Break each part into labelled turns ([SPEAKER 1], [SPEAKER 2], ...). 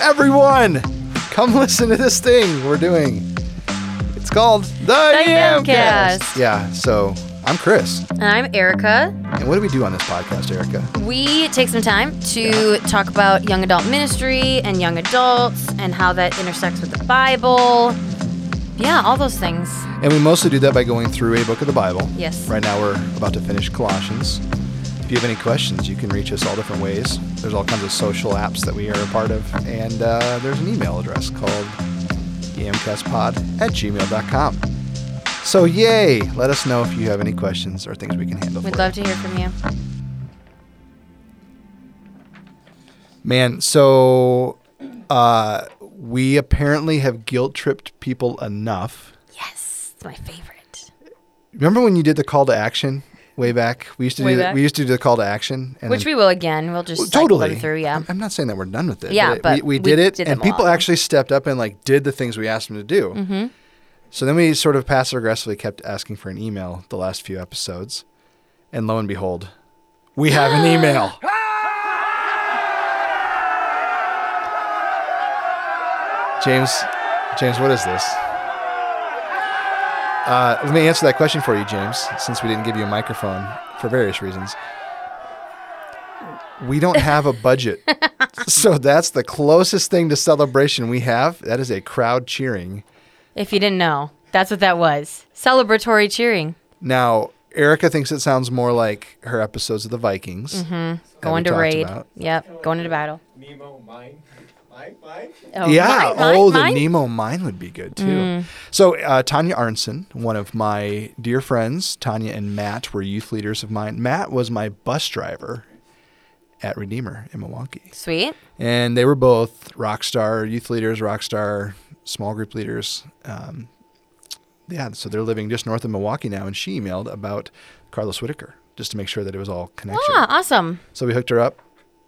[SPEAKER 1] Everyone, come listen to this thing we're doing. It's called The,
[SPEAKER 2] Yamcast.
[SPEAKER 1] Yeah, so I'm Chris.
[SPEAKER 2] And I'm Erica.
[SPEAKER 1] And what do we do on this podcast, Erica?
[SPEAKER 2] We take some time to talk about young adult ministry and young adults and how that intersects with the Bible. Yeah, all those things.
[SPEAKER 1] And we mostly do that by going through a book of the Bible.
[SPEAKER 2] Yes.
[SPEAKER 1] Right now we're about to finish Colossians. If you have any questions, you can reach us all different ways. There's all kinds of social apps that we are a part of, and uh, there's an email address called yamcastpod at gmail.com. So, yay! Let us know if you have any questions or things we can handle.
[SPEAKER 2] We'd love
[SPEAKER 1] you.
[SPEAKER 2] to hear from you.
[SPEAKER 1] Man, so uh, we apparently have guilt tripped people enough.
[SPEAKER 2] Yes, it's my favorite.
[SPEAKER 1] Remember when you did the call to action way back? We used to
[SPEAKER 2] Way
[SPEAKER 1] do
[SPEAKER 2] back?
[SPEAKER 1] we used to do the call to action, and
[SPEAKER 2] Which
[SPEAKER 1] then-
[SPEAKER 2] we will again. We'll just
[SPEAKER 1] Well, totally
[SPEAKER 2] them through. Yeah.
[SPEAKER 1] I'm, I'm not saying that we're done with it.
[SPEAKER 2] Yeah,
[SPEAKER 1] it-
[SPEAKER 2] but
[SPEAKER 1] we, we
[SPEAKER 2] we
[SPEAKER 1] did it,
[SPEAKER 2] did
[SPEAKER 1] and people
[SPEAKER 2] lot.
[SPEAKER 1] actually stepped up and like did the things we asked them to do. Mm-hmm. So then we sort of passive aggressively kept asking for an email the last few episodes, and lo and behold, we have an email. James, James, what is this? Uh, let me answer that question for you, James, since we didn't give you a microphone for various reasons. We don't have a budget. so that's the closest thing to celebration we have. That is a crowd cheering.
[SPEAKER 2] If you didn't know, that's what that was. Celebratory cheering.
[SPEAKER 1] Now, Erica thinks it sounds more like her episodes of the Vikings. that we
[SPEAKER 2] Going to raid.
[SPEAKER 1] about.
[SPEAKER 2] Yep. Going into battle.
[SPEAKER 3] Nemo, mine, mine, mine.
[SPEAKER 2] Oh,
[SPEAKER 1] yeah.
[SPEAKER 2] mine, mine,
[SPEAKER 1] oh,
[SPEAKER 2] mine.
[SPEAKER 1] the Nemo mine would be good too. So uh, Tanya Arnson, one of my dear friends, Tanya and Matt were youth leaders of mine. Matt was my bus driver at Redeemer in Milwaukee,
[SPEAKER 2] Sweet.
[SPEAKER 1] and they were both rock star youth leaders, rock star small group leaders. Um, yeah, so they're living just north of Milwaukee now, and she emailed about Carlos Whittaker just to make sure that it was all connected.
[SPEAKER 2] Ah, awesome.
[SPEAKER 1] So we hooked her up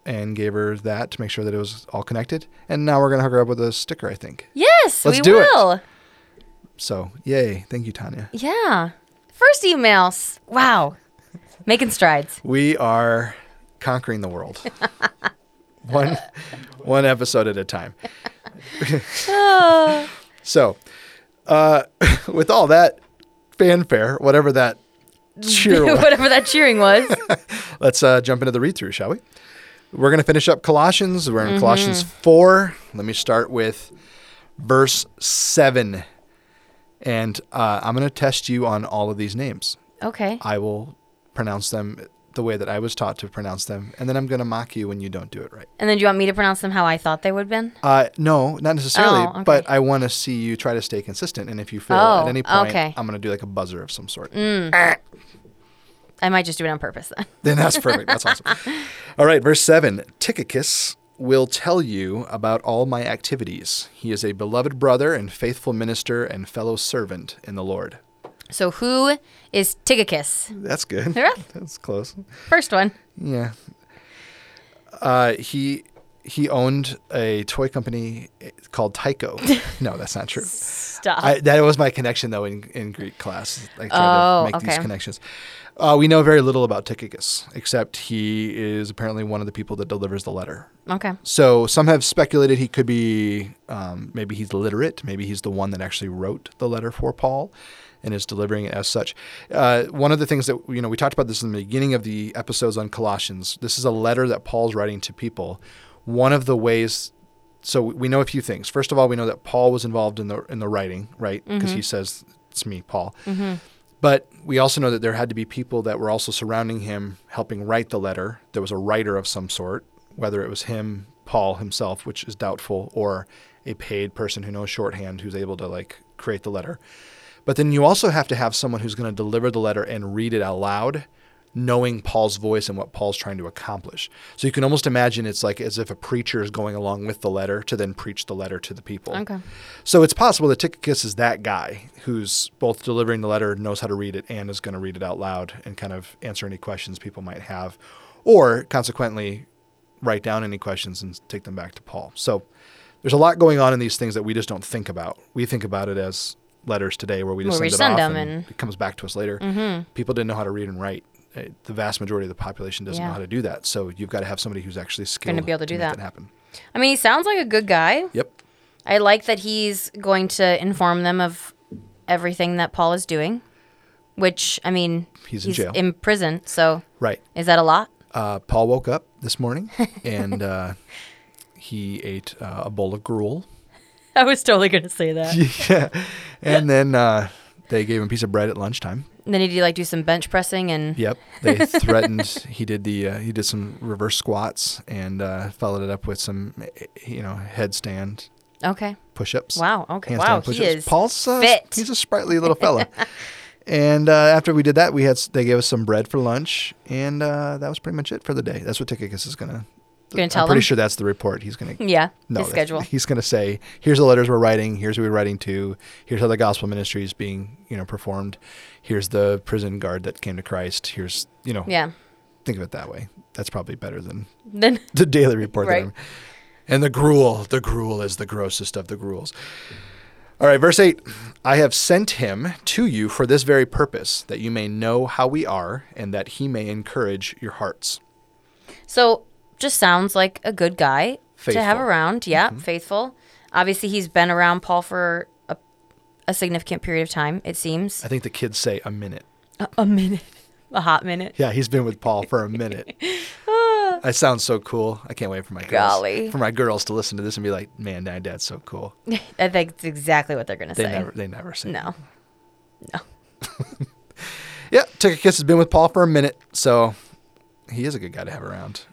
[SPEAKER 1] and gave her that to make sure that it was all connected. And now we're gonna hook her up with a sticker, I think.
[SPEAKER 2] Yes,
[SPEAKER 1] Let's
[SPEAKER 2] we
[SPEAKER 1] do it.
[SPEAKER 2] will.
[SPEAKER 1] So yay! Thank you, Tanya.
[SPEAKER 2] Yeah. First emails. Wow. Making strides.
[SPEAKER 1] We are conquering the world, one one episode at a time. so, uh, with all that fanfare, whatever that cheer was,
[SPEAKER 2] Whatever that cheering was.
[SPEAKER 1] let's uh, jump into the read through, shall we? We're going to finish up Colossians. We're
[SPEAKER 2] Mm-hmm.
[SPEAKER 1] in Colossians 4. Let me start with verse 7. And uh, I'm going to test you on all of these names.
[SPEAKER 2] Okay.
[SPEAKER 1] I will pronounce them the way that I was taught to pronounce them. And then I'm going to mock you when you don't do it right.
[SPEAKER 2] And then do you want me to pronounce them how I thought they would have been?
[SPEAKER 1] Uh, no, not necessarily,
[SPEAKER 2] Oh, okay.
[SPEAKER 1] but I want to see you try to stay consistent. And if you fail
[SPEAKER 2] Oh,
[SPEAKER 1] at any point,
[SPEAKER 2] okay. Mm.
[SPEAKER 1] I'm going to do like a buzzer of some sort.
[SPEAKER 2] I might just do it on purpose then.
[SPEAKER 1] Then that's perfect. That's awesome. All right, verse 7 Tychicus will tell you about all my activities. He is a beloved brother and faithful minister and fellow servant in the Lord.
[SPEAKER 2] So who is Tychicus?
[SPEAKER 1] That's good.
[SPEAKER 2] Yeah.
[SPEAKER 1] That's close.
[SPEAKER 2] First one.
[SPEAKER 1] Yeah. Uh, he he owned a toy company called Tyco. no, that's not true.
[SPEAKER 2] Stop.
[SPEAKER 1] I, that was my connection though in, in Greek class. I tried
[SPEAKER 2] Oh,
[SPEAKER 1] to make these connections. Uh, we know very little about Tychicus, except he is apparently one of the people that delivers the letter.
[SPEAKER 2] okay.
[SPEAKER 1] So some have speculated he could be, um, maybe he's literate, maybe he's the one that actually wrote the letter for Paul and is delivering it as such. Uh, one of the things that, you know, we talked about this in the beginning of the episodes on Colossians. This is a letter that Paul's writing to people. One of the ways, so we know a few things. First of all, we know that Paul was involved in the in the writing, right? Because he says, "It's me, Paul." But we also know that there had to be people that were also surrounding him, helping write the letter. There was a writer of some sort, whether it was him, Paul himself, which is doubtful, or a paid person who knows shorthand who's able to like create the letter. But then you also have to have someone who's going to deliver the letter and read it out loud, knowing Paul's voice and what Paul's trying to accomplish. So you can almost imagine it's like as if a preacher is going along with the letter to then preach the letter to the people.
[SPEAKER 2] Okay.
[SPEAKER 1] So it's possible that Tychicus is that guy who's both delivering the letter, knows how to read it, and is going to read it out loud and kind of answer any questions people might have, or consequently write down any questions and take them back to Paul. So there's a lot going on in these things that we just don't think about. We think about it as letters today where we just
[SPEAKER 2] Where we
[SPEAKER 1] send it
[SPEAKER 2] send
[SPEAKER 1] off
[SPEAKER 2] them
[SPEAKER 1] and,
[SPEAKER 2] and- Mm-hmm.
[SPEAKER 1] it comes back to us later. People didn't know how to read and write. Uh, The vast majority of the population doesn't know how to do that. So you've got to have somebody who's actually skilled to
[SPEAKER 2] be able to do
[SPEAKER 1] make
[SPEAKER 2] that.
[SPEAKER 1] happen.
[SPEAKER 2] I mean, he sounds like a good guy.
[SPEAKER 1] Yep.
[SPEAKER 2] I like that he's going to inform them of everything that Paul is doing, which, I mean,
[SPEAKER 1] He's in jail.
[SPEAKER 2] In prison. So
[SPEAKER 1] Right.
[SPEAKER 2] is that a lot?
[SPEAKER 1] Uh, Paul woke up this morning and uh, he ate uh, a bowl of gruel.
[SPEAKER 2] I was totally going to say that.
[SPEAKER 1] yeah. And then uh, they gave him a piece of bread at lunchtime.
[SPEAKER 2] Then he did you like do some bench pressing and
[SPEAKER 1] Yep. They threatened. he did the. Uh, he did some reverse squats and uh, followed it up with some, eh, you know, headstand
[SPEAKER 2] okay.
[SPEAKER 1] push-ups.
[SPEAKER 2] Wow. Okay. Wow. He
[SPEAKER 1] push-ups.
[SPEAKER 2] is
[SPEAKER 1] Paul's uh,
[SPEAKER 2] fit.
[SPEAKER 1] He's a sprightly little fella. and uh, after we did that, we had they gave us some bread for lunch, and uh, that was pretty much it for the day. That's what Tychicus is gonna.
[SPEAKER 2] Gonna tell
[SPEAKER 1] I'm pretty
[SPEAKER 2] them?
[SPEAKER 1] sure that's the report. He's gonna.
[SPEAKER 2] yeah.
[SPEAKER 1] No,
[SPEAKER 2] schedule.
[SPEAKER 1] He's gonna say, "Here's the letters we're writing. Here's who we're writing to. Here's how the gospel ministry is being, you know, performed. Here's the prison guard that came to Christ. Here's, you know,
[SPEAKER 2] Yeah.
[SPEAKER 1] think of it that way. That's probably better than
[SPEAKER 2] Then
[SPEAKER 1] the daily report.
[SPEAKER 2] Right.
[SPEAKER 1] And the gruel, the gruel is the grossest of the gruels. All right, verse 8 I have sent him to you for this very purpose, that you may know how we are, and that he may encourage your hearts.
[SPEAKER 2] So just sounds like a good guy to have
[SPEAKER 1] Faithful. Mm-hmm.
[SPEAKER 2] around. Yeah, faithful. Obviously, he's been around Paul for a, a significant period of time. It seems
[SPEAKER 1] I think the kids say a minute.
[SPEAKER 2] a, a minute, a hot minute.
[SPEAKER 1] Yeah, he's been with Paul for a minute. that sounds so cool. I can't wait for my girls,
[SPEAKER 2] Golly.
[SPEAKER 1] for my girls to listen to this and be like, "Man, Dad, Dad's so cool."
[SPEAKER 2] I think it's exactly what they're gonna
[SPEAKER 1] They
[SPEAKER 2] say.
[SPEAKER 1] never, they never say.
[SPEAKER 2] no, no.
[SPEAKER 1] Yeah, Tychicus has been with Paul for a minute, so he is a good guy to have around.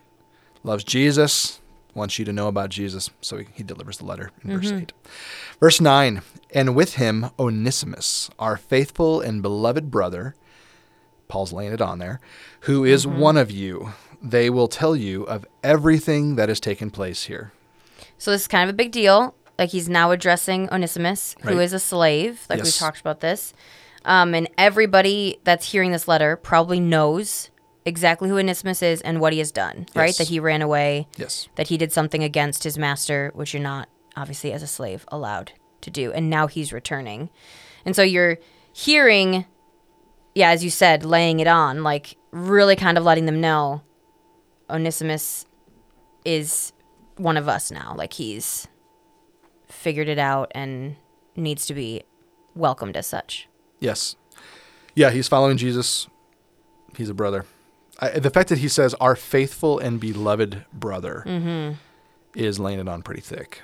[SPEAKER 1] Loves Jesus, wants you to know about Jesus, so he, he delivers the letter in verse 8. Verse 9 And with him Onesimus, our faithful and beloved brother, Paul's laying it on there, who is one of you. They will tell you of everything that has taken place here.
[SPEAKER 2] so this is kind of a big deal. Like he's now addressing Onesimus, who
[SPEAKER 1] Right.
[SPEAKER 2] is a slave. Like we
[SPEAKER 1] Yes.
[SPEAKER 2] talked about this, um, and everybody that's hearing this letter probably knows exactly who Onesimus is and what he has done. Right, that he ran away.
[SPEAKER 1] Yes.
[SPEAKER 2] that he did something against his master, which you're not, obviously, as a slave, allowed to do. And now he's returning. And so you're hearing, yeah, as you said, laying it on, like really kind of letting them know Onesimus is one of us now. Like he's figured it out and needs to be welcomed as such.
[SPEAKER 1] Yes. Yeah, he's following Jesus. He's a brother. I, the fact that he says our faithful and beloved brother is laying it on pretty thick.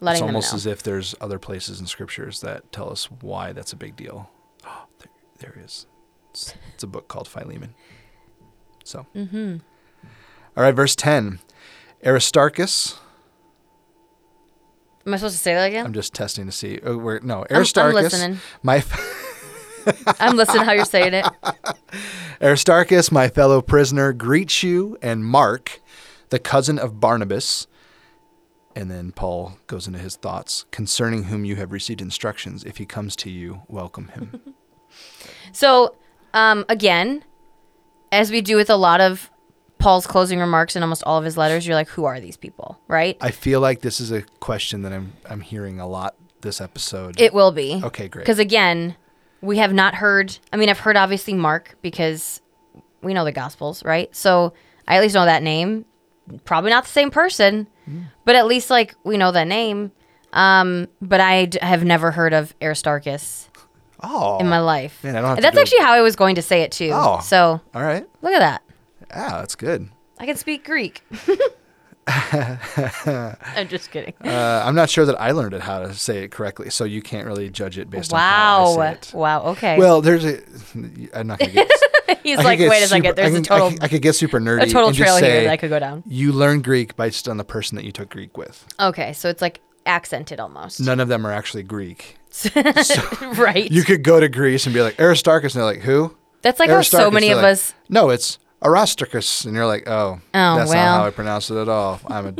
[SPEAKER 2] Letting
[SPEAKER 1] it's almost as if there's other places in scriptures that tell us why that's a big deal. Oh, there, there is. It's, it's a book called Philemon. So,
[SPEAKER 2] Mm-hmm.
[SPEAKER 1] all right, verse 10. Aristarchus,
[SPEAKER 2] Am I supposed to say that again?
[SPEAKER 1] I'm just testing to see. Oh, where, no,
[SPEAKER 2] I'm- I'm
[SPEAKER 1] Aristarchus,
[SPEAKER 2] listening.
[SPEAKER 1] my f-
[SPEAKER 2] I'm listening how you're saying it.
[SPEAKER 1] Aristarchus, my fellow prisoner, greets you, and Mark, the cousin of Barnabas. And then Paul goes into his thoughts concerning whom you have received instructions. If he comes to you, welcome him.
[SPEAKER 2] So, um, again, as we do with a lot of Paul's closing remarks in almost all of his letters, you're like, who are these people, right?
[SPEAKER 1] I feel like this is a question that I'm I'm hearing a lot this episode.
[SPEAKER 2] It will be.
[SPEAKER 1] okay, great.
[SPEAKER 2] Because again, we have not heard. I mean, I've heard obviously Mark because we know the Gospels, right? So I at least know that name. Probably not the same person,
[SPEAKER 1] Hmm.
[SPEAKER 2] but at least like we know that name. Um, but I d- have never heard of Aristarchus
[SPEAKER 1] Oh,
[SPEAKER 2] in my life.
[SPEAKER 1] Man, I don't
[SPEAKER 2] That's actually how I was going to say it too.
[SPEAKER 1] Oh.
[SPEAKER 2] So
[SPEAKER 1] all right.
[SPEAKER 2] look at that.
[SPEAKER 1] Yeah, that's good.
[SPEAKER 2] I can speak Greek. I'm just kidding.
[SPEAKER 1] Uh, I'm not sure that I learned it how to say it correctly, so you can't really judge it based on how I say it.
[SPEAKER 2] Wow. Okay.
[SPEAKER 1] Well, there's a. I'm not gonna get.
[SPEAKER 2] He's like,
[SPEAKER 1] get
[SPEAKER 2] wait a
[SPEAKER 1] super-
[SPEAKER 2] second. There's
[SPEAKER 1] I
[SPEAKER 2] a
[SPEAKER 1] can- I
[SPEAKER 2] total,
[SPEAKER 1] could- I could get super nerdy.
[SPEAKER 2] a total trail here that I could go down.
[SPEAKER 1] You learn Greek based on the person that you took Greek with.
[SPEAKER 2] Okay, so it's like accented almost.
[SPEAKER 1] None of them are actually Greek.
[SPEAKER 2] right.
[SPEAKER 1] You could go to Greece and be like Aristarchus, and they're like, who?
[SPEAKER 2] That's like how so many of
[SPEAKER 1] like,
[SPEAKER 2] us.
[SPEAKER 1] No, it's Arastarchus, and you're like, oh,
[SPEAKER 2] Oh,
[SPEAKER 1] that's
[SPEAKER 2] well.
[SPEAKER 1] not how I pronounce it at all. I'm a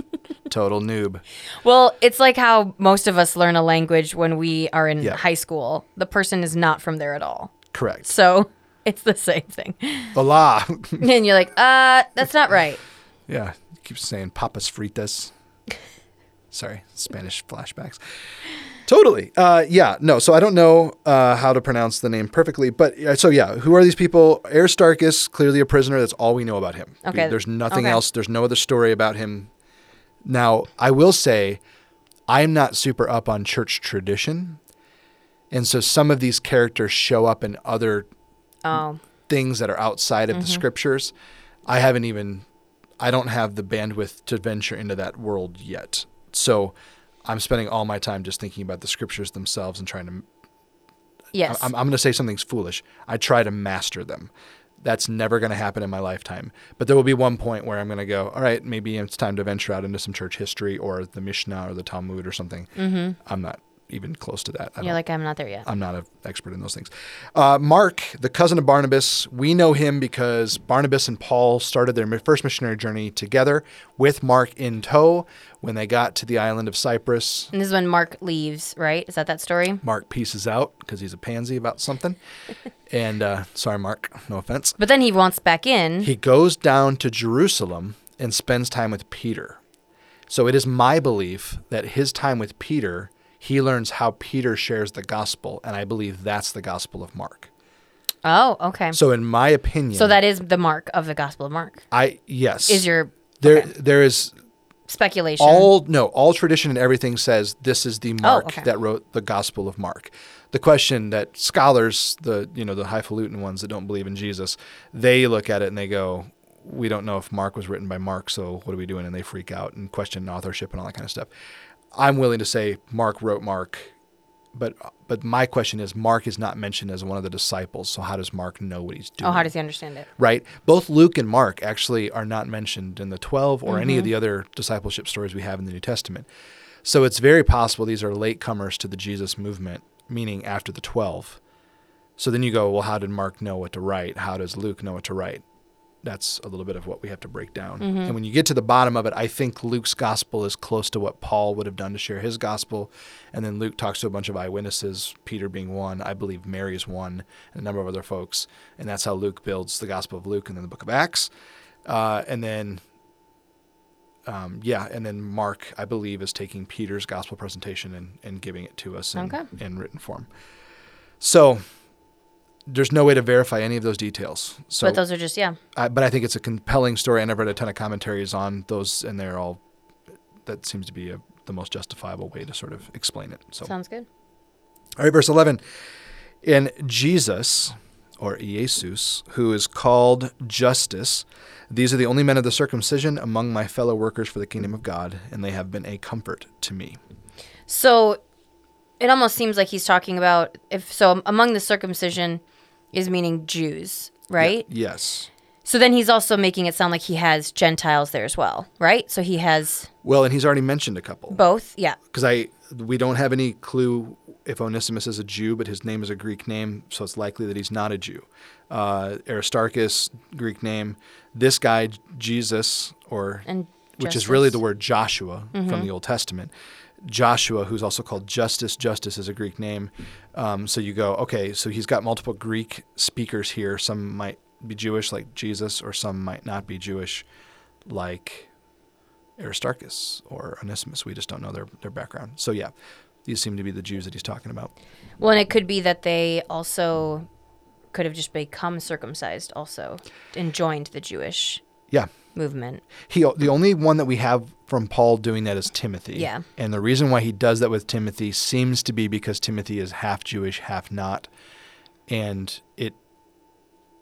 [SPEAKER 1] total noob.
[SPEAKER 2] Well, it's like how most of us learn a language when we are in
[SPEAKER 1] Yeah.
[SPEAKER 2] high school. The person is not from there at all.
[SPEAKER 1] Correct.
[SPEAKER 2] So it's the same thing.
[SPEAKER 1] Hola.
[SPEAKER 2] and you're like, uh, that's not right.
[SPEAKER 1] yeah, keep saying papas fritas. Sorry, Spanish flashbacks. Totally. Uh, yeah. No. So I don't know uh, how to pronounce the name perfectly, but uh, so yeah. Who are these people? Aristarchus, clearly a prisoner. That's all we know about him.
[SPEAKER 2] Okay.
[SPEAKER 1] there's nothing
[SPEAKER 2] Okay.
[SPEAKER 1] else. There's no other story about him. Now, I will say, I'm not super up on church tradition. And so some of these characters show up in other
[SPEAKER 2] Oh,
[SPEAKER 1] things that are outside of the scriptures. I haven't even, I don't have the bandwidth to venture into that world yet. So I'm spending all my time just thinking about the scriptures themselves and trying to
[SPEAKER 2] yes.
[SPEAKER 1] I'm, I'm going to say something's foolish. I try to master them. That's never going to happen in my lifetime. But there will be one point where I'm going to go, all right, maybe it's time to venture out into some church history or the Mishnah or the Talmud or something. Mm-hmm. I'm not even close to that. I
[SPEAKER 2] You're like, I'm not there yet.
[SPEAKER 1] I'm not an expert in those things. Uh, Mark, the cousin of Barnabas, we know him because Barnabas and Paul started their first missionary journey together with Mark in tow when they got to the island of Cyprus.
[SPEAKER 2] and this is when Mark leaves, right? Is that that story?
[SPEAKER 1] Mark pieces out because he's a pansy about something. and uh, sorry, Mark, no offense.
[SPEAKER 2] But then he wants back in.
[SPEAKER 1] He goes down to Jerusalem and spends time with Peter. So it is my belief that his time with Peter, he learns how Peter shares the gospel, and I believe that's the gospel of Mark.
[SPEAKER 2] oh, okay.
[SPEAKER 1] So in my opinion,
[SPEAKER 2] So that is the mark of the Gospel of Mark.
[SPEAKER 1] I yes
[SPEAKER 2] Is your
[SPEAKER 1] there
[SPEAKER 2] okay.
[SPEAKER 1] there is
[SPEAKER 2] speculation?
[SPEAKER 1] all no all tradition and everything says this is the oh, Mark
[SPEAKER 2] Oh, okay.
[SPEAKER 1] that wrote the Gospel of Mark. The question that scholars, the you know the highfalutin ones that don't believe in Jesus, they look at it and they go, we don't know if Mark was written by Mark, so what are we doing? And they freak out and question authorship and all that kind of stuff. I'm willing to say Mark wrote Mark, but but my question is Mark is not mentioned as one of the disciples, so how does Mark know what he's doing?
[SPEAKER 2] oh, how does he understand it?
[SPEAKER 1] right? Both Luke and Mark actually are not mentioned in the 12 or
[SPEAKER 2] Mm-hmm.
[SPEAKER 1] any of the other discipleship stories we have in the New Testament. So it's very possible these are latecomers to the Jesus movement, meaning after the 12. So then you go, well, how did Mark know what to write? How does Luke know what to write? That's a little bit of what we have to break down.
[SPEAKER 2] Mm-hmm.
[SPEAKER 1] And when you get to the bottom of it, I think Luke's gospel is close to what Paul would have done to share his gospel. And then Luke talks to a bunch of eyewitnesses, Peter being one. I believe Mary is one, and a number of other folks. And that's how Luke builds the gospel of Luke and then the book of Acts. Uh, and then, um, yeah, and then Mark, I believe, is taking Peter's gospel presentation and, and giving it to us in,
[SPEAKER 2] Okay.
[SPEAKER 1] in written form. So there's no way to verify any of those details. So
[SPEAKER 2] but those are just yeah.
[SPEAKER 1] I, but I think it's a compelling story, and I've read a ton of commentaries on those, and they're all. That seems to be a, the most justifiable way to sort of explain it. So,
[SPEAKER 2] Sounds good.
[SPEAKER 1] all right, verse eleven, in Jesus or Jesus, who is called Justus, these are the only men of the circumcision among my fellow workers for the kingdom of God, and they have been a comfort to me.
[SPEAKER 2] So it almost seems like he's talking about if so among the circumcision is meaning Jews, right?
[SPEAKER 1] Yes.
[SPEAKER 2] So then he's also making it sound like he has Gentiles there as well, right? So he has
[SPEAKER 1] Well, and he's already mentioned a couple.
[SPEAKER 2] both. Yeah.
[SPEAKER 1] because I we don't have any clue if Onesimus is a Jew, but his name is a Greek name, so it's likely that he's not a Jew. Uh, Aristarchus, Greek name. This guy, Jesus, or
[SPEAKER 2] And
[SPEAKER 1] which is really
[SPEAKER 2] Justus.
[SPEAKER 1] the word Joshua from the Old Testament. Joshua, who's also called Justus. Justus is a Greek name. Um, so you go, okay, so he's got multiple Greek speakers here. Some might be Jewish, like Jesus, or some might not be Jewish, like Aristarchus or Onesimus. We just don't know their, their background. So yeah, these seem to be the Jews that he's talking about.
[SPEAKER 2] Well, and it could be that they also could have just become circumcised also and joined the Jewish
[SPEAKER 1] Yeah.
[SPEAKER 2] Movement.
[SPEAKER 1] He the only one that we have from Paul doing that is Timothy.
[SPEAKER 2] Yeah.
[SPEAKER 1] And the reason why he does that with Timothy seems to be because Timothy is half Jewish, half not, and it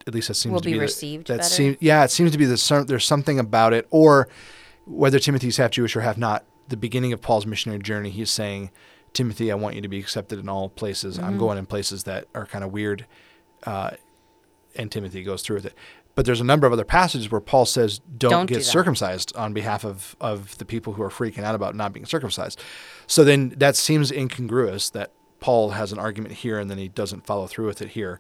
[SPEAKER 1] at least that seems
[SPEAKER 2] Will
[SPEAKER 1] to
[SPEAKER 2] be
[SPEAKER 1] the-
[SPEAKER 2] received
[SPEAKER 1] that
[SPEAKER 2] better?
[SPEAKER 1] seems yeah, it seems to be the there's something about it, or whether Timothy's half Jewish or half not. The beginning of Paul's missionary journey, he's saying, Timothy, I want you to be accepted in all places.
[SPEAKER 2] Mm-hmm.
[SPEAKER 1] I'm going in places that are kind of weird, uh, and Timothy goes through with it. But there's a number of other passages where Paul says, "Don't,
[SPEAKER 2] Don't
[SPEAKER 1] get
[SPEAKER 2] do
[SPEAKER 1] circumcised" on behalf of of the people who are freaking out about not being circumcised. So then that seems incongruous that Paul has an argument here and then he doesn't follow through with it here.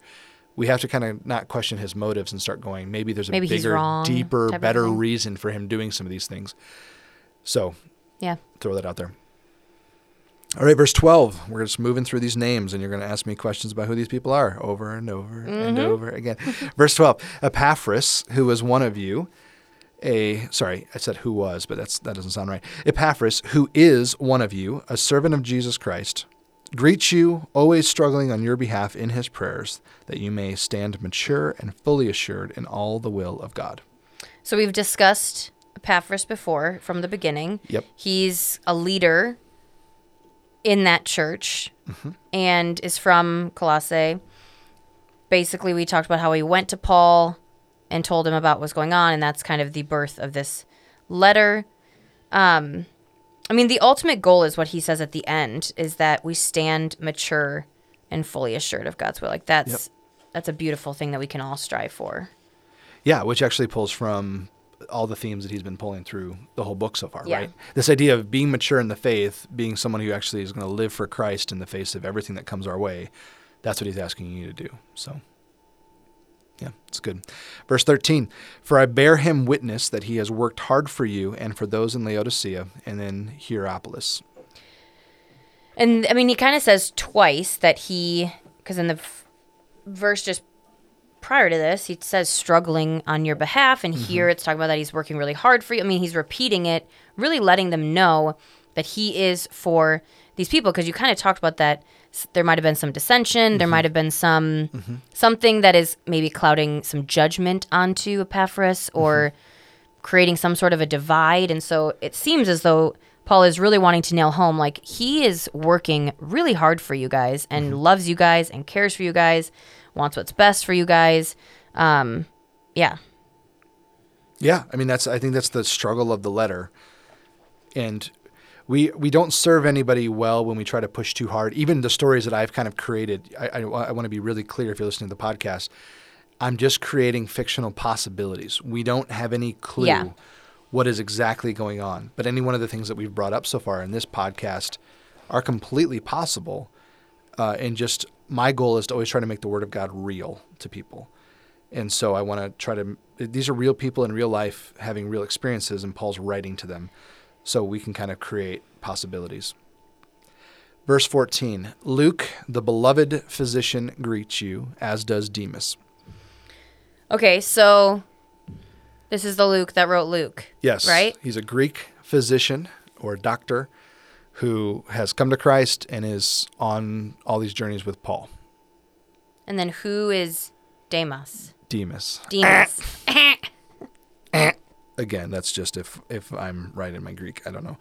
[SPEAKER 1] We have to kind of not question his motives and start going. Maybe there's a
[SPEAKER 2] Maybe
[SPEAKER 1] bigger,
[SPEAKER 2] wrong
[SPEAKER 1] deeper, better reason for him doing some of these things. So
[SPEAKER 2] Yeah.
[SPEAKER 1] throw that out there. All right, verse 12. We're just moving through these names, and you're going to ask me questions about who these people are over and over and mm-hmm. over again. verse 12. Epaphras, who was one of you, a sorry, I said who was, but that's that doesn't sound right. Epaphras, who is one of you, a servant of Jesus Christ, greets you, always struggling on your behalf in his prayers, that you may stand mature and fully assured in all the will of God.
[SPEAKER 2] So we've discussed Epaphras before from the beginning.
[SPEAKER 1] Yep.
[SPEAKER 2] He's a leader in that church
[SPEAKER 1] Mm-hmm.
[SPEAKER 2] and is from Colossae. Basically, we talked about how he went to Paul and told him about what's going on, and that's kind of the birth of this letter. Um, I mean, the ultimate goal is what he says at the end: is that we stand mature and fully assured of God's will. Like that's that's a beautiful thing that we can all strive for.
[SPEAKER 1] Yeah, which actually pulls from all the themes that he's been pulling through the whole book so far,
[SPEAKER 2] Yeah.
[SPEAKER 1] right? This idea of being mature in the faith, being someone who actually is going to live for Christ in the face of everything that comes our way. That's what he's asking you to do. So, yeah, it's good. Verse 13 For I bear him witness that he has worked hard for you and for those in Laodicea and in Hierapolis.
[SPEAKER 2] And I mean, he kind of says twice that he, because in the f- verse just prior to this, he says struggling on your behalf, and here mm-hmm. it's talking about that he's working really hard for you. I mean, he's repeating it, really letting them know that he is for these people. Because you kind of talked about that. There might have been some dissension. There mm-hmm. might have been some mm-hmm. something that is maybe clouding some judgment onto Epaphras or creating some sort of a divide. And so it seems as though Paul is really wanting to nail home like he is working really hard for you guys and loves you guys and cares for you guys, wants what's best for you guys. Um, yeah.
[SPEAKER 1] Yeah, I mean that's I think that's the struggle of the letter, and we we don't serve anybody well when we try to push too hard. Even the stories that I've kind of created, I I, I want to be really clear if you're listening to the podcast. I'm just creating fictional possibilities. We don't have any clue
[SPEAKER 2] Yeah.
[SPEAKER 1] What is exactly going on. But any one of the things that we've brought up so far in this podcast are completely possible. Uh, and just my goal is to always try to make the Word of God real to people. And so I want to try to, these are real people in real life having real experiences, and Paul's writing to them. So we can kind of create possibilities. Verse 14 Luke, the beloved physician, greets you, as does Demas.
[SPEAKER 2] Okay, so this is the Luke that wrote Luke.
[SPEAKER 1] Yes.
[SPEAKER 2] Right?
[SPEAKER 1] He's a Greek physician or doctor who has come to Christ and is on all these journeys with Paul.
[SPEAKER 2] And then who is Demas?
[SPEAKER 1] Demas.
[SPEAKER 2] Demas.
[SPEAKER 1] Again, that's just if if I'm right in my Greek. I don't know.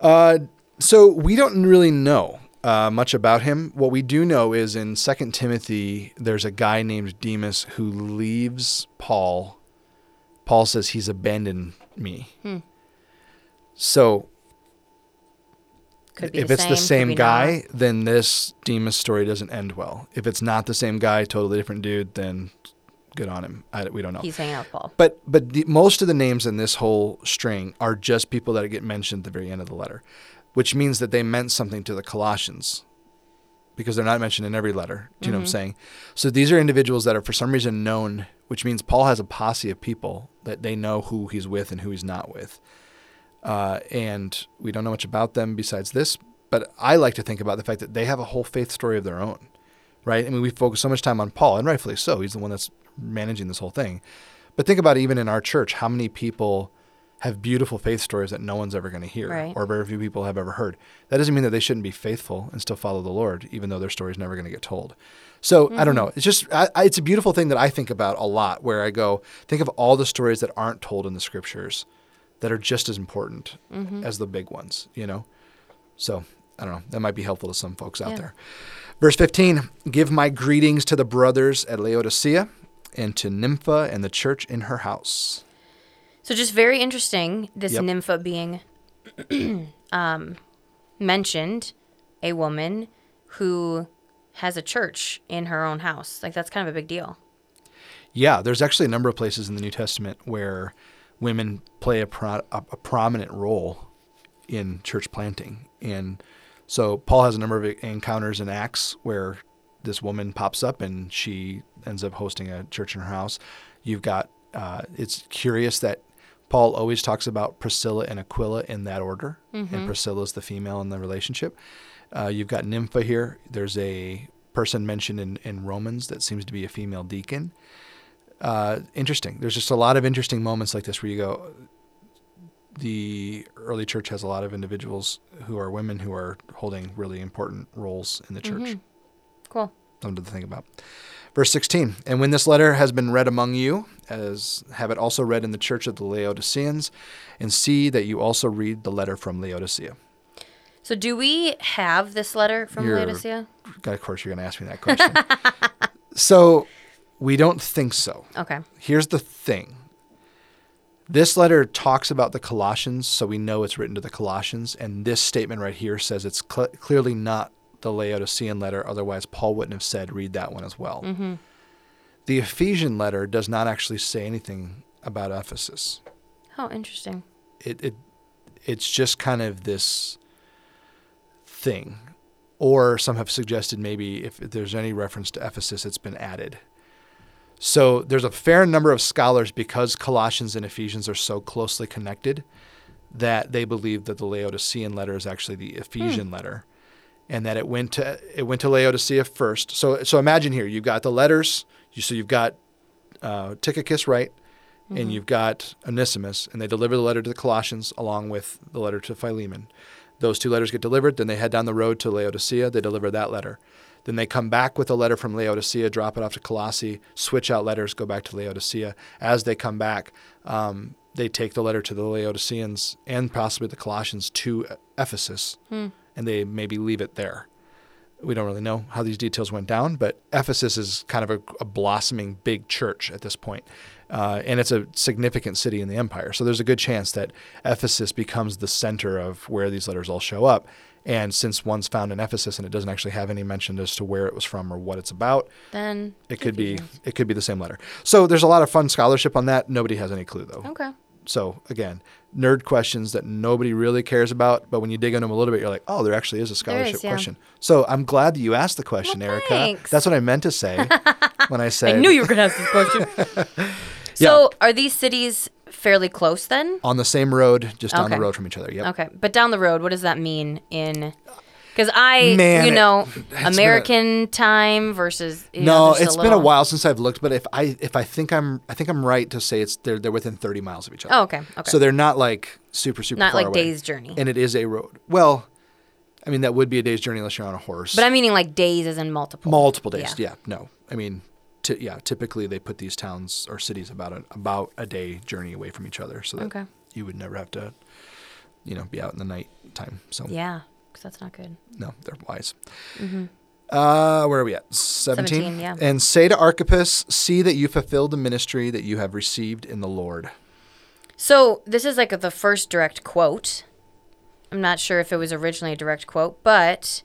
[SPEAKER 1] Uh, so we don't really know uh, much about him. What we do know is in Second Timothy, there's a guy named Demas who leaves Paul. Paul says he's abandoned me.
[SPEAKER 2] Hmm.
[SPEAKER 1] So
[SPEAKER 2] Could be
[SPEAKER 1] if it's
[SPEAKER 2] same,
[SPEAKER 1] the same guy,
[SPEAKER 2] not.
[SPEAKER 1] then this Demas story doesn't end well. If it's not the same guy, totally different dude, then good on him. I, we don't know.
[SPEAKER 2] He's hanging out with Paul.
[SPEAKER 1] But but the, most of the names in this whole string are just people that get mentioned at the very end of the letter, which means that they meant something to the Colossians because they're not mentioned in every letter. Do you know what I'm saying? So these are individuals that are for some reason known, which means Paul has a posse of people that they know who he's with and who he's not with. Uh, and we don't know much about them besides this, but I like to think about the fact that they have a whole faith story of their own, right? I mean, we focus so much time on Paul, and rightfully so. He's the one that's managing this whole thing. But think about even in our church, how many people have beautiful faith stories that no one's ever going to hear,
[SPEAKER 2] Right.
[SPEAKER 1] or very few people have ever heard. That doesn't mean that they shouldn't be faithful and still follow the Lord, even though their story's never going to get told. So I don't mm-hmm. know. It's just I, I, it's a beautiful thing that I think about a lot. Where I go, think of all the stories that aren't told in the scriptures, that are just as important mm-hmm. as the big ones. You know. So I don't know. That might be helpful to some folks out
[SPEAKER 2] Yeah.
[SPEAKER 1] there. Verse 15 Give my greetings to the brothers at Laodicea and to Nympha and the church in her house.
[SPEAKER 2] So just very interesting. This
[SPEAKER 1] Yep.
[SPEAKER 2] nympha being um, mentioned, a woman who has a church in her own house. Like that's kind of a big deal.
[SPEAKER 1] Yeah, there's actually a number of places in the New Testament where women play a, pro- a, a prominent role in church planting. And so Paul has a number of encounters in Acts where this woman pops up and she ends up hosting a church in her house. You've got, uh, it's curious that Paul always talks about Priscilla and Aquila in that order, and Priscilla is the female in the relationship. Uh, you've got Nympha here. There's a person mentioned in, in Romans that seems to be a female deacon uh, interesting. There's just a lot of interesting moments like this where you go, the early church has a lot of individuals who are women who are holding really important roles in the church.
[SPEAKER 2] Mhm. Cool.
[SPEAKER 1] Something to think about. Verse 16, and when this letter has been read among you, as have it also read in the church of the Laodiceans, and see that you also read the letter from Laodicea.
[SPEAKER 2] So, do we have this letter from
[SPEAKER 1] You're-
[SPEAKER 2] Laodicea?
[SPEAKER 1] Of course, you're going to ask me that question. so, we don't think so.
[SPEAKER 2] Okay.
[SPEAKER 1] Here's the thing this letter talks about the Colossians, so we know it's written to the Colossians. And this statement right here says it's cl- clearly not the Laodicean letter. Otherwise, Paul wouldn't have said, read that one as well. Mm-hmm. The Ephesian letter does not actually say anything about Ephesus.
[SPEAKER 2] Oh, interesting.
[SPEAKER 1] It, it it's just kind of this thing. Or some have suggested maybe if there's any reference to Ephesus, it's been added. So there's a fair number of scholars because Colossians and Ephesians are so closely connected that they believe that the Laodicean letter is actually the Ephesian hmm. letter and that it went to it went to Laodicea first. So so imagine here you've got the letters, you so you've got uh, Tychicus, right? And you've got Onesimus, and they deliver the letter to the Colossians along with the letter to Philemon. Those two letters get delivered, then they head down the road to Laodicea, they deliver that letter. Then they come back with a letter from Laodicea, drop it off to Colossae, switch out letters, go back to Laodicea. As they come back, um, they take the letter to the Laodiceans and possibly the Colossians to Ephesus, and they maybe leave it there. We don't really know how these details went down, but Ephesus is kind of a, a blossoming big church at this point. Uh, and it's a significant city in the empire. So there's a good chance that Ephesus becomes the center of where these letters all show up. And since one's found in Ephesus and it doesn't actually have any mention as to where it was from or what it's about,
[SPEAKER 2] Then
[SPEAKER 1] it could be it could be the same letter. So there's a lot of fun scholarship on that. Nobody has any clue though.
[SPEAKER 2] Okay.
[SPEAKER 1] So again, nerd questions that nobody really cares about, but when you dig into them a little bit, you're like, oh, there actually is a scholarship
[SPEAKER 2] yeah.
[SPEAKER 1] question. So I'm glad that you asked the question,
[SPEAKER 2] Well,
[SPEAKER 1] Erica.
[SPEAKER 2] thanks.
[SPEAKER 1] That's what I meant to say when I said
[SPEAKER 2] I knew you were going to ask this question. so, are these cities fairly close then?
[SPEAKER 1] on the same road, just down the road from each other. Yep.
[SPEAKER 2] Okay. But down the road, what does that mean in. Because I,
[SPEAKER 1] Man,
[SPEAKER 2] you
[SPEAKER 1] it-
[SPEAKER 2] know,
[SPEAKER 1] a-
[SPEAKER 2] American time versus. You
[SPEAKER 1] No,
[SPEAKER 2] know,
[SPEAKER 1] it's been a while since I've looked, but if I if I think I'm I think I'm right to say it's they're they're within 30 miles of each other.
[SPEAKER 2] Oh, okay. Okay.
[SPEAKER 1] So they're not like super super
[SPEAKER 2] Not like
[SPEAKER 1] away.
[SPEAKER 2] days' journey.
[SPEAKER 1] And it is a road. Well, I mean that would be a day's journey unless you're on a horse.
[SPEAKER 2] but I'm meaning like days as in multiple.
[SPEAKER 1] multiple days.
[SPEAKER 2] Yeah.
[SPEAKER 1] Yeah. no. I mean, t- yeah. Typically, they put these towns or cities about a, about a day journey away from each other, so that
[SPEAKER 2] Okay.
[SPEAKER 1] you would never have to, you know, be out in the night time. So
[SPEAKER 2] Yeah. Because that's not good.
[SPEAKER 1] no, they're wise. Uh, where are we at? 17?
[SPEAKER 2] 17, yeah.
[SPEAKER 1] And say to Archippus, see that you fulfill the ministry that you have received in the Lord.
[SPEAKER 2] So this is like the first direct quote. I'm not sure if it was originally a direct quote, but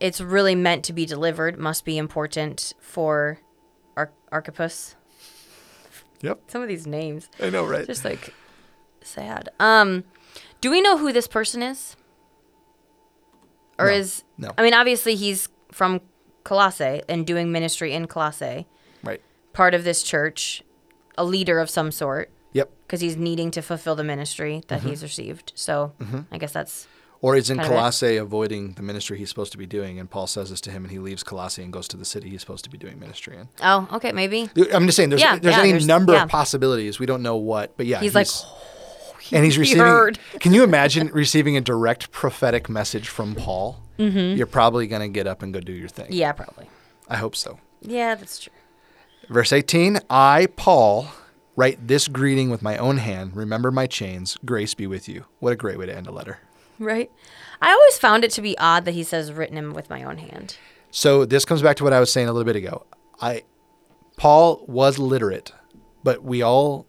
[SPEAKER 2] it's really meant to be delivered. Must be important for Ar- Archippus.
[SPEAKER 1] Yep.
[SPEAKER 2] Some of these names,
[SPEAKER 1] I know, right?
[SPEAKER 2] just like sad. Um, do we know who this person is? Or
[SPEAKER 1] No.
[SPEAKER 2] is
[SPEAKER 1] No.
[SPEAKER 2] I mean, obviously he's from Colossae and doing ministry in Colossae,
[SPEAKER 1] right.
[SPEAKER 2] part of this church, a leader of some sort
[SPEAKER 1] Yep.
[SPEAKER 2] because he's needing to fulfill the ministry that
[SPEAKER 1] Mm-hmm.
[SPEAKER 2] he's received. So I guess that's
[SPEAKER 1] Or he's in
[SPEAKER 2] Kind of it.
[SPEAKER 1] Colossae avoiding the ministry he's supposed to be doing, and Paul says this to him, and he leaves Colossae and goes to the city he's supposed to be doing ministry in.
[SPEAKER 2] oh okay maybe
[SPEAKER 1] I'm just saying, there's,
[SPEAKER 2] Yeah,
[SPEAKER 1] there's
[SPEAKER 2] yeah,
[SPEAKER 1] any
[SPEAKER 2] there's-
[SPEAKER 1] number
[SPEAKER 2] yeah.
[SPEAKER 1] of possibilities. We don't know what, but yeah,
[SPEAKER 2] he's, like
[SPEAKER 1] and he's
[SPEAKER 2] he
[SPEAKER 1] receiving.
[SPEAKER 2] heard.
[SPEAKER 1] Can you imagine receiving a direct prophetic message from Paul? Mm-hmm. You're probably going to get up and go do your thing.
[SPEAKER 2] yeah probably
[SPEAKER 1] I hope so.
[SPEAKER 2] yeah that's true
[SPEAKER 1] Verse 18 I, Paul, write this greeting with my own hand. Remember my chains. Grace be with you. What a great way to end a letter.
[SPEAKER 2] right. I always found it to be odd that he says written him with my own hand.
[SPEAKER 1] So this comes back to what I was saying a little bit ago. I, Paul was literate, but we all,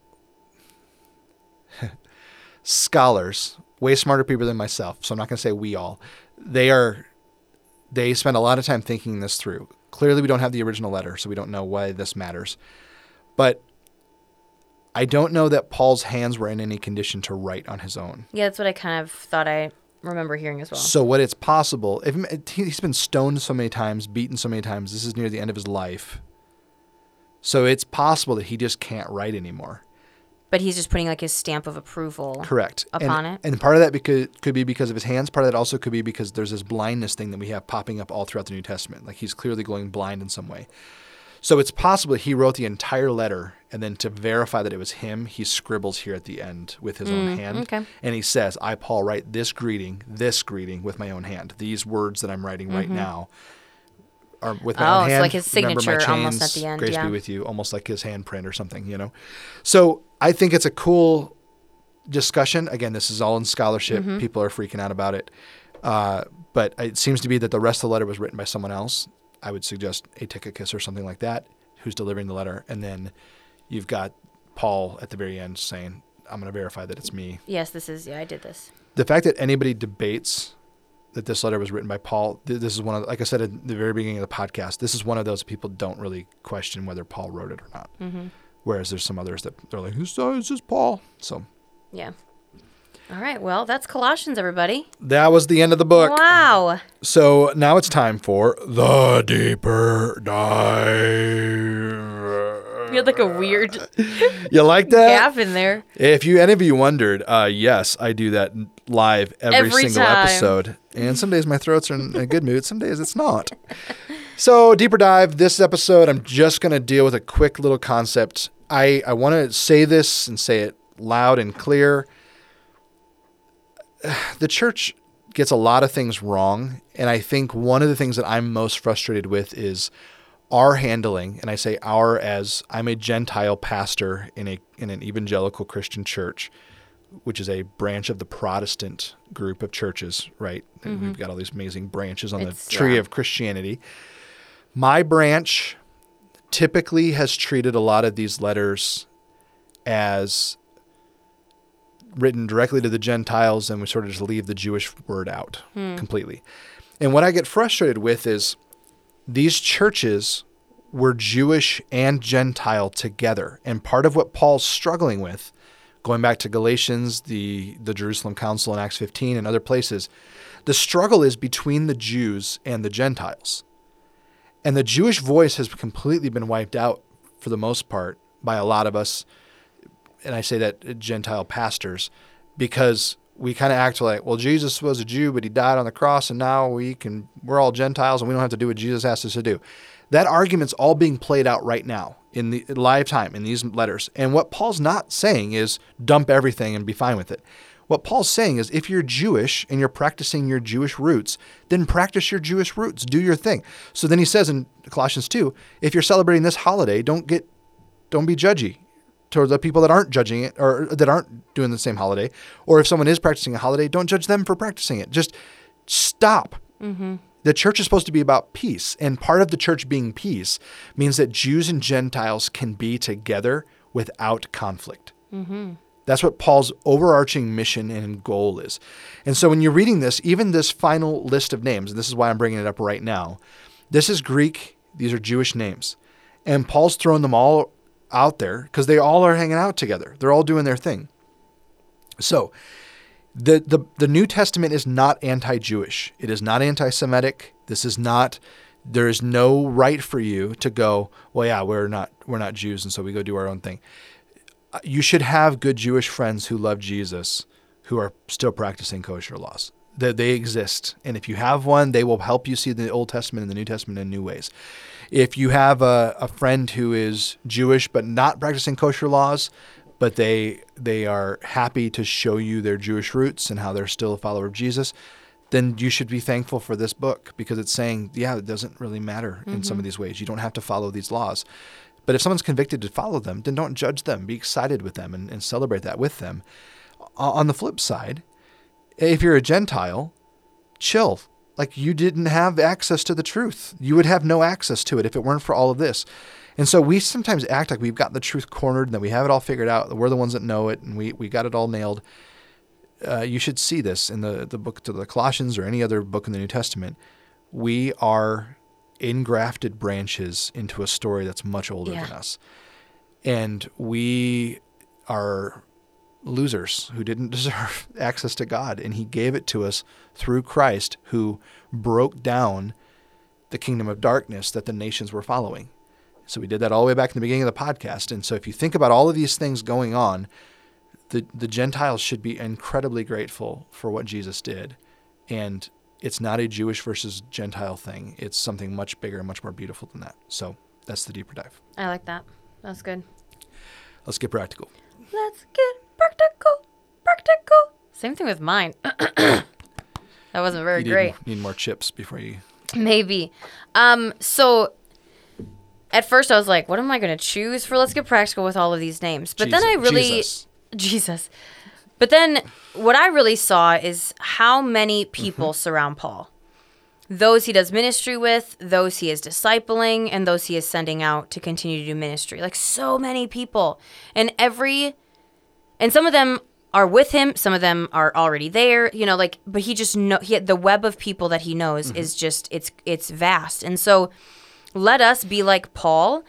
[SPEAKER 1] scholars, way smarter people than myself. So I'm not going to say we all. They are, they spend a lot of time thinking this through. Clearly, we don't have the original letter, so we don't know why this matters. But I don't know that Paul's hands were in any condition to write on his own.
[SPEAKER 2] Yeah, that's what I kind of thought I remember hearing as well.
[SPEAKER 1] So what it's possible if he's been stoned so many times, beaten so many times, this is near the end of his life. So it's possible that he just can't write anymore.
[SPEAKER 2] But he's just putting like his stamp of approval.
[SPEAKER 1] Correct.
[SPEAKER 2] Upon
[SPEAKER 1] and,
[SPEAKER 2] it.
[SPEAKER 1] And part of that because, could be because of his hands. Part of that also could be because there's this blindness thing that we have popping up all throughout the New Testament. Like he's clearly going blind in some way. So it's possible he wrote the entire letter, and then to verify that it was him, he scribbles here at the end with his own hand.
[SPEAKER 2] Mm, okay.
[SPEAKER 1] And he says, I, Paul, write this greeting, this greeting with my own hand. These words that I'm writing right
[SPEAKER 2] Mm-hmm.
[SPEAKER 1] now with my
[SPEAKER 2] Oh,
[SPEAKER 1] own
[SPEAKER 2] so
[SPEAKER 1] hand.
[SPEAKER 2] like his signature almost at the end,
[SPEAKER 1] Grace
[SPEAKER 2] yeah.
[SPEAKER 1] be with you, almost like his handprint or something, you know. So I think it's a cool discussion. Again, this is all in scholarship.
[SPEAKER 2] Mm-hmm.
[SPEAKER 1] People are freaking out about it, uh, but it seems to be that the rest of the letter was written by someone else. I would suggest a Tychicus or something like that, who's delivering the letter, and then you've got Paul at the very end saying, "I'm going to verify that it's me."
[SPEAKER 2] Yes, this is. Yeah, I did this.
[SPEAKER 1] the fact that anybody debates that this letter was written by Paul, this is one of, like I said at the very beginning of the podcast, this is one of those people don't really question whether Paul wrote it or not.
[SPEAKER 2] Mm-hmm.
[SPEAKER 1] Whereas there's some others that they're like, who's is this Paul? So
[SPEAKER 2] Yeah. All right. Well, that's Colossians, everybody.
[SPEAKER 1] that was the end of the book.
[SPEAKER 2] Wow.
[SPEAKER 1] So now it's time for the deeper dive.
[SPEAKER 2] You had like a weird
[SPEAKER 1] You like that?
[SPEAKER 2] gap in there.
[SPEAKER 1] If you any of you wondered, uh, yes, I do that live every,
[SPEAKER 2] Every
[SPEAKER 1] single
[SPEAKER 2] time.
[SPEAKER 1] episode. And some days my throat's are in a good mood, some days it's not. So deeper dive. This episode, I'm just going to deal with a quick little concept. I I want to say this and say it loud and clear. The church gets a lot of things wrong, and I think one of the things that I'm most frustrated with is our handling, and I say our as I'm a Gentile pastor in a in an evangelical Christian church, which is a branch of the Protestant group of churches, right? And we've mm-hmm. got all these amazing branches on
[SPEAKER 2] It's-
[SPEAKER 1] the tree
[SPEAKER 2] yeah.
[SPEAKER 1] of Christianity. My branch typically has treated a lot of these letters as written directly to the Gentiles, and we sort of just leave the Jewish word out hmm. completely. And what I get frustrated with is these churches were Jewish and Gentile together. And part of what Paul's struggling with, going back to Galatians, the, the Jerusalem Council in Acts 15, and other places, the struggle is between the Jews and the Gentiles. And the Jewish voice has completely been wiped out for the most part by a lot of us, and I say that Gentile pastors, because we kind of act like, well, Jesus was a Jew, but he died on the cross, and now we can we're all Gentiles, and we don't have to do what Jesus asked us to do. That argument's all being played out right now in the live time in these letters. And what Paul's not saying is dump everything and be fine with it. What Paul's saying is if you're Jewish and you're practicing your Jewish roots, then practice your Jewish roots, do your thing. So then he says in Colossians 2, if you're celebrating this holiday, don't get don't be judgy toward the people that aren't judging it or that aren't doing the same holiday. Or if someone is practicing a holiday, don't judge them for practicing it. Just stop. Mm-hmm. The church is supposed to be about peace. And part of the church being peace means that Jews and Gentiles can be together without conflict. Mm-hmm. That's what Paul's overarching mission and goal is. And so when you're reading this, even this final list of names, and this is why I'm bringing it up right now, this is Greek, these are Jewish names. And Paul's thrown them all out there because they all are hanging out together. They're all doing their thing. So the, the, the New Testament is not anti Jewish, it is not anti Semitic. This is not. There is no right for you to go. Well, yeah, we're not we're not Jews, and so we go do our own thing uh, you should have good Jewish friends who love Jesus who are still practicing kosher laws. That they exist. And if you have one, they will help you see the Old Testament and the New Testament in new ways. If you have a, a friend who is Jewish but not practicing kosher laws, but they they are happy to show you their Jewish roots and how they're still a follower of Jesus, then you should be thankful for this book because it's saying, yeah, it doesn't really matter in some of mm-hmm. these ways. You don't have to follow these laws. But if someone's convicted to follow them, then don't judge them. Be excited with them and, and celebrate that with them. On the flip side, if you're a Gentile, chill. Like you didn't have access to the truth. You would have no access to it if it weren't for all of this. And so we sometimes act like we've got the truth cornered and that we have it all figured out. that We're the ones that know it and we, we got it all nailed. Uh, you should see this in the, the book to the Colossians or any other book in the New Testament. We are ingrafted branches into a story that's much older
[SPEAKER 2] Yeah.
[SPEAKER 1] than us. And we are losers who didn't deserve access to God. And He gave it to us through Christ, who broke down the kingdom of darkness that the nations were following. So we did that all the way back in the beginning of the podcast. And so if you think about all of these things going on, the, the Gentiles should be incredibly grateful for what Jesus did. And it's not a Jewish versus Gentile thing. It's something much bigger and much more beautiful than that. So that's the deeper dive.
[SPEAKER 2] I like that. That's good.
[SPEAKER 1] Let's get practical.
[SPEAKER 2] Let's get practical. Practical. Same thing with mine. that wasn't very
[SPEAKER 1] you
[SPEAKER 2] great.
[SPEAKER 1] Need, need more chips before you
[SPEAKER 2] Maybe. Um, so at first I was like, what am I going to choose for Let's Get Practical with all of these names? But then I really.
[SPEAKER 1] Jesus.
[SPEAKER 2] Jesus. But then what I really saw is how many people surround Paul. Those he does ministry with, those he is discipling, and those he is sending out to continue to do ministry. Like so many people. And every and some of them are with him some of them are already there you know like but he just know he the web of people that he knows mm-hmm. is just it's it's vast. And so let us be like paul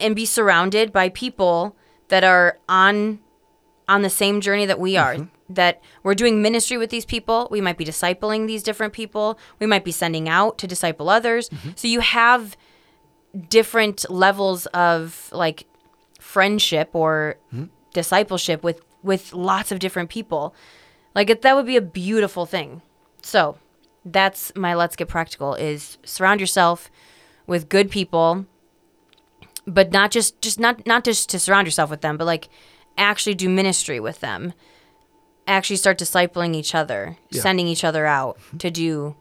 [SPEAKER 2] and be surrounded by people that are on on the same journey that we are. Mm-hmm. That we're doing ministry with these people. We might be discipling these different people. We might be sending out to disciple others. Mm-hmm. So you have different levels of like friendship or discipleship with with lots of different people. Like it, that would be a beautiful thing. So that's my let's get practical is surround yourself with good people but not just just not not just to surround yourself with them but like actually do ministry with them. Actually start discipling each other
[SPEAKER 1] Yeah.
[SPEAKER 2] sending each other out to do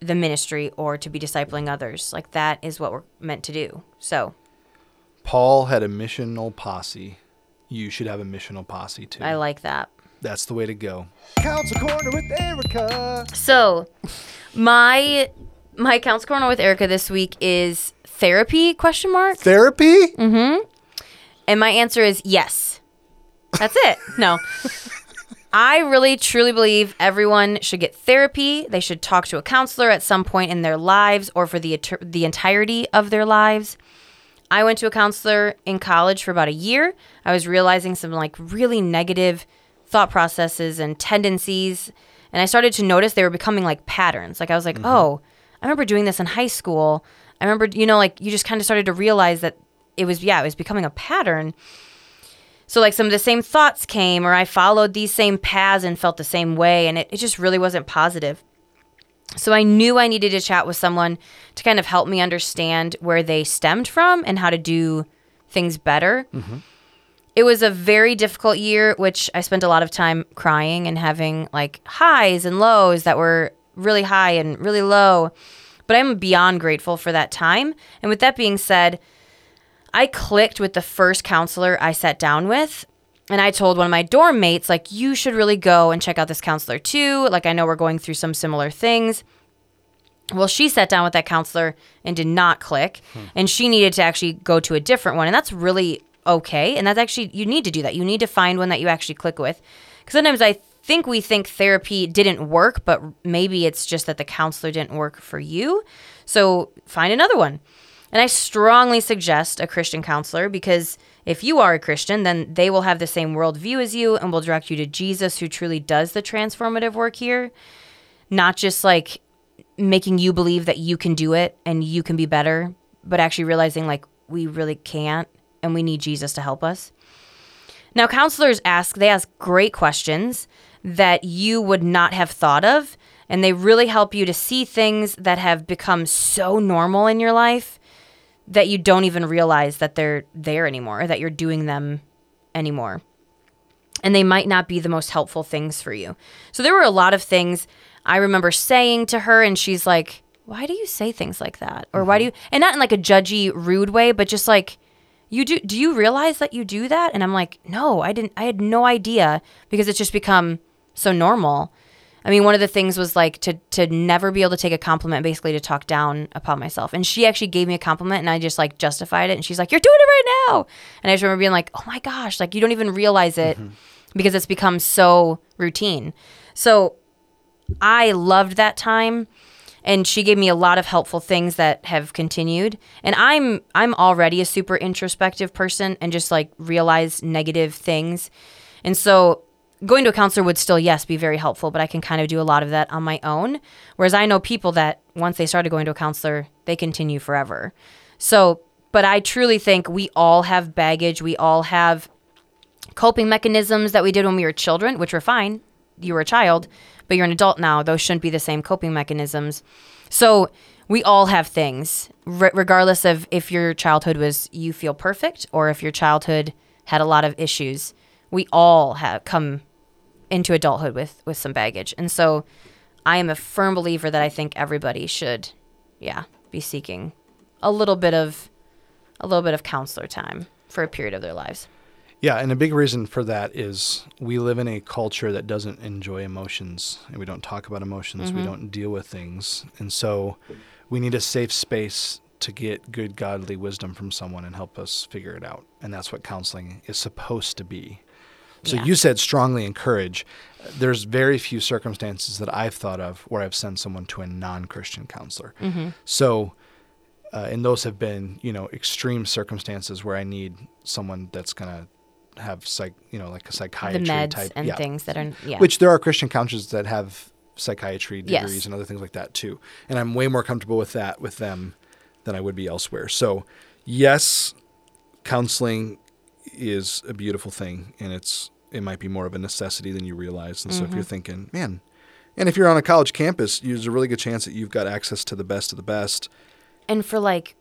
[SPEAKER 2] the ministry or to be discipling others. Like that is what we're meant to do. So.
[SPEAKER 1] Paul had a missional posse. You should have a missional posse too.
[SPEAKER 2] i like that
[SPEAKER 1] That's the way to go.
[SPEAKER 3] Council Corner with Erica.
[SPEAKER 2] So, my my council corner with Erica this week is therapy question mark,
[SPEAKER 1] Therapy? Mm-hmm.
[SPEAKER 2] And my answer is yes. That's it. No. I really truly believe everyone should get therapy. They should talk to a counselor at some point in their lives or for the the entirety of their lives. I went to a counselor in college for about a year. I was realizing some like really negative thought processes and tendencies, and I started to notice they were becoming like patterns. Like I was like, mm-hmm. "Oh, I remember doing this in high school." I remember, you know, like you just kind of started to realize that it was yeah, it was becoming a pattern. So like some of the same thoughts came or I followed these same paths and felt the same way and it, it just really wasn't positive. So I knew I needed to chat with someone to kind of help me understand where they stemmed from and how to do things better. Mm-hmm. It was a very difficult year, which I spent a lot of time crying and having like highs and lows that were really high and really low. But I'm beyond grateful for that time. And with that being said, I clicked with the first counselor I sat down with. And I told one of my dorm mates, like, you should really go and check out this counselor too. Like, I know we're going through some similar things. Well, she sat down with that counselor and did not click. Hmm. And she needed to actually go to a different one. And that's really okay. And that's actually, you need to do that. You need to find one that you actually click with. Because sometimes I think we think therapy didn't work, but maybe it's just that the counselor didn't work for you. So find another one. And I strongly suggest a Christian counselor because if you are a Christian, then they will have the same worldview as you and will direct you to Jesus, who truly does the transformative work here. Not just like making you believe that you can do it and you can be better, but actually realizing like we really can't and we need Jesus to help us. Now, counselors ask, they ask great questions that you would not have thought of, and they really help you to see things that have become so normal in your life that you don't even realize that they're there anymore, or that you're doing them anymore. And they might not be the most helpful things for you. So there were a lot of things I remember saying to her, and she's like, Why do you say things like that? Or why do you, mm-hmm. and not in like a judgy, rude way, but just like, you do do you realize that you do that and i'm like no i didn't i had no idea because it's just become so normal i mean one of the things was like to to never be able to take a compliment basically to talk down upon myself. And she actually gave me a compliment and i just like justified it. And she's like you're doing it right now. And i just remember being like oh my gosh like you don't even realize it mm-hmm. because it's become so routine. So i loved that time and she gave me a lot of helpful things that have continued. And i'm i'm already a super introspective person and just like realize negative things. And so going to a counselor would still yes be very helpful but i can kind of do a lot of that on my own whereas i know people that once they started going to a counselor they continue forever so but i truly think we all have baggage we all have coping mechanisms that we did when we were children, which were fine. You were a child, but you're an adult now. Those shouldn't be the same coping mechanisms. So we all have things, re- regardless of if your childhood was you feel perfect or if your childhood had a lot of issues. We all have come into adulthood with with some baggage, and so I am a firm believer that I think everybody should yeah, be seeking a little bit of a little bit of counselor time for a period of their lives.
[SPEAKER 1] Yeah, and a big reason for that is we live in a culture that doesn't enjoy emotions and we don't talk about emotions, we mm-hmm. don't deal with things. And so we need a safe space to get good godly wisdom from someone and help us figure it out. And that's what counseling is supposed to be. So
[SPEAKER 2] Yeah.
[SPEAKER 1] you said strongly encourage. There's very few circumstances that I've thought of where I've sent someone to a non-Christian counselor. So uh, and those have been you know extreme circumstances where I need someone that's gonna have psych you know like a
[SPEAKER 2] The
[SPEAKER 1] psychiatry
[SPEAKER 2] meds
[SPEAKER 1] type
[SPEAKER 2] and
[SPEAKER 1] yeah.
[SPEAKER 2] things that are yeah.
[SPEAKER 1] Which there are Christian counselors that have psychiatry
[SPEAKER 2] Yes.
[SPEAKER 1] degrees and other things like that too, and I'm way more comfortable with that with them than I would be elsewhere. So yes, counseling is a beautiful thing, and it's it might be more of a necessity than you realize. And so if
[SPEAKER 2] Mm-hmm.
[SPEAKER 1] you're thinking, man. And if you're on a college campus, there's a really good chance that you've got access to the best of the best,
[SPEAKER 2] and for like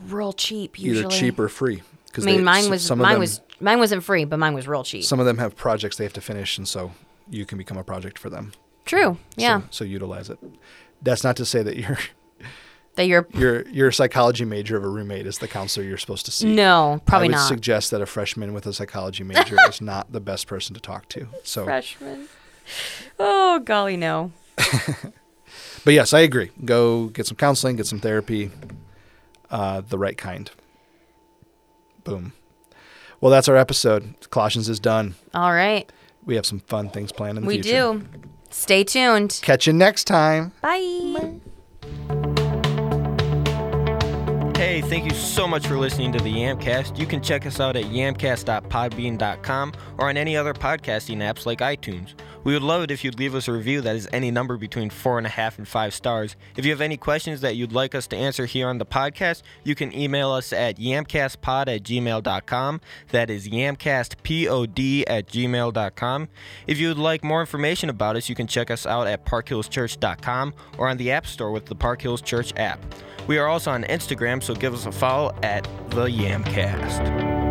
[SPEAKER 2] real cheap usually.
[SPEAKER 1] either cheap or free.
[SPEAKER 2] I
[SPEAKER 1] Because
[SPEAKER 2] mean, mine was
[SPEAKER 1] some of
[SPEAKER 2] mine
[SPEAKER 1] them,
[SPEAKER 2] was mine wasn't free, but mine was real cheap.
[SPEAKER 1] some of them have projects they have to finish, and so you can become a project for them.
[SPEAKER 2] True. Yeah.
[SPEAKER 1] So, so utilize it. That's not to say that your
[SPEAKER 2] that you're
[SPEAKER 1] your your psychology major of a roommate is the counselor you're supposed to see.
[SPEAKER 2] no, probably
[SPEAKER 1] I would
[SPEAKER 2] not.
[SPEAKER 1] suggest that a freshman with a psychology major is not the best person to talk to. So,
[SPEAKER 2] Freshman. Oh golly, no.
[SPEAKER 1] but yes, I agree. Go get some counseling, get some therapy, uh, the right kind. Boom. Well, that's our episode. Colossians is done.
[SPEAKER 2] All right.
[SPEAKER 1] We have some fun things planned in the
[SPEAKER 2] We
[SPEAKER 1] future.
[SPEAKER 2] We do. Stay tuned.
[SPEAKER 1] Catch you next time.
[SPEAKER 2] Bye.
[SPEAKER 4] Hey, thank you so much for listening to the Yamcast. You can check us out at yamcast.podbean.com or on any other podcasting apps like iTunes. We would love it if you'd leave us a review that is any number between four and a half and five stars. If you have any questions that you'd like us to answer here on the podcast, you can email us at yamcastpod at gmail.com. That is yamcastpod at gmail.com. If you would like more information about us, you can check us out at parkhillschurch.com or on the App Store with the Park Hills Church app. We are also on Instagram, so give us a follow at the Yamcast.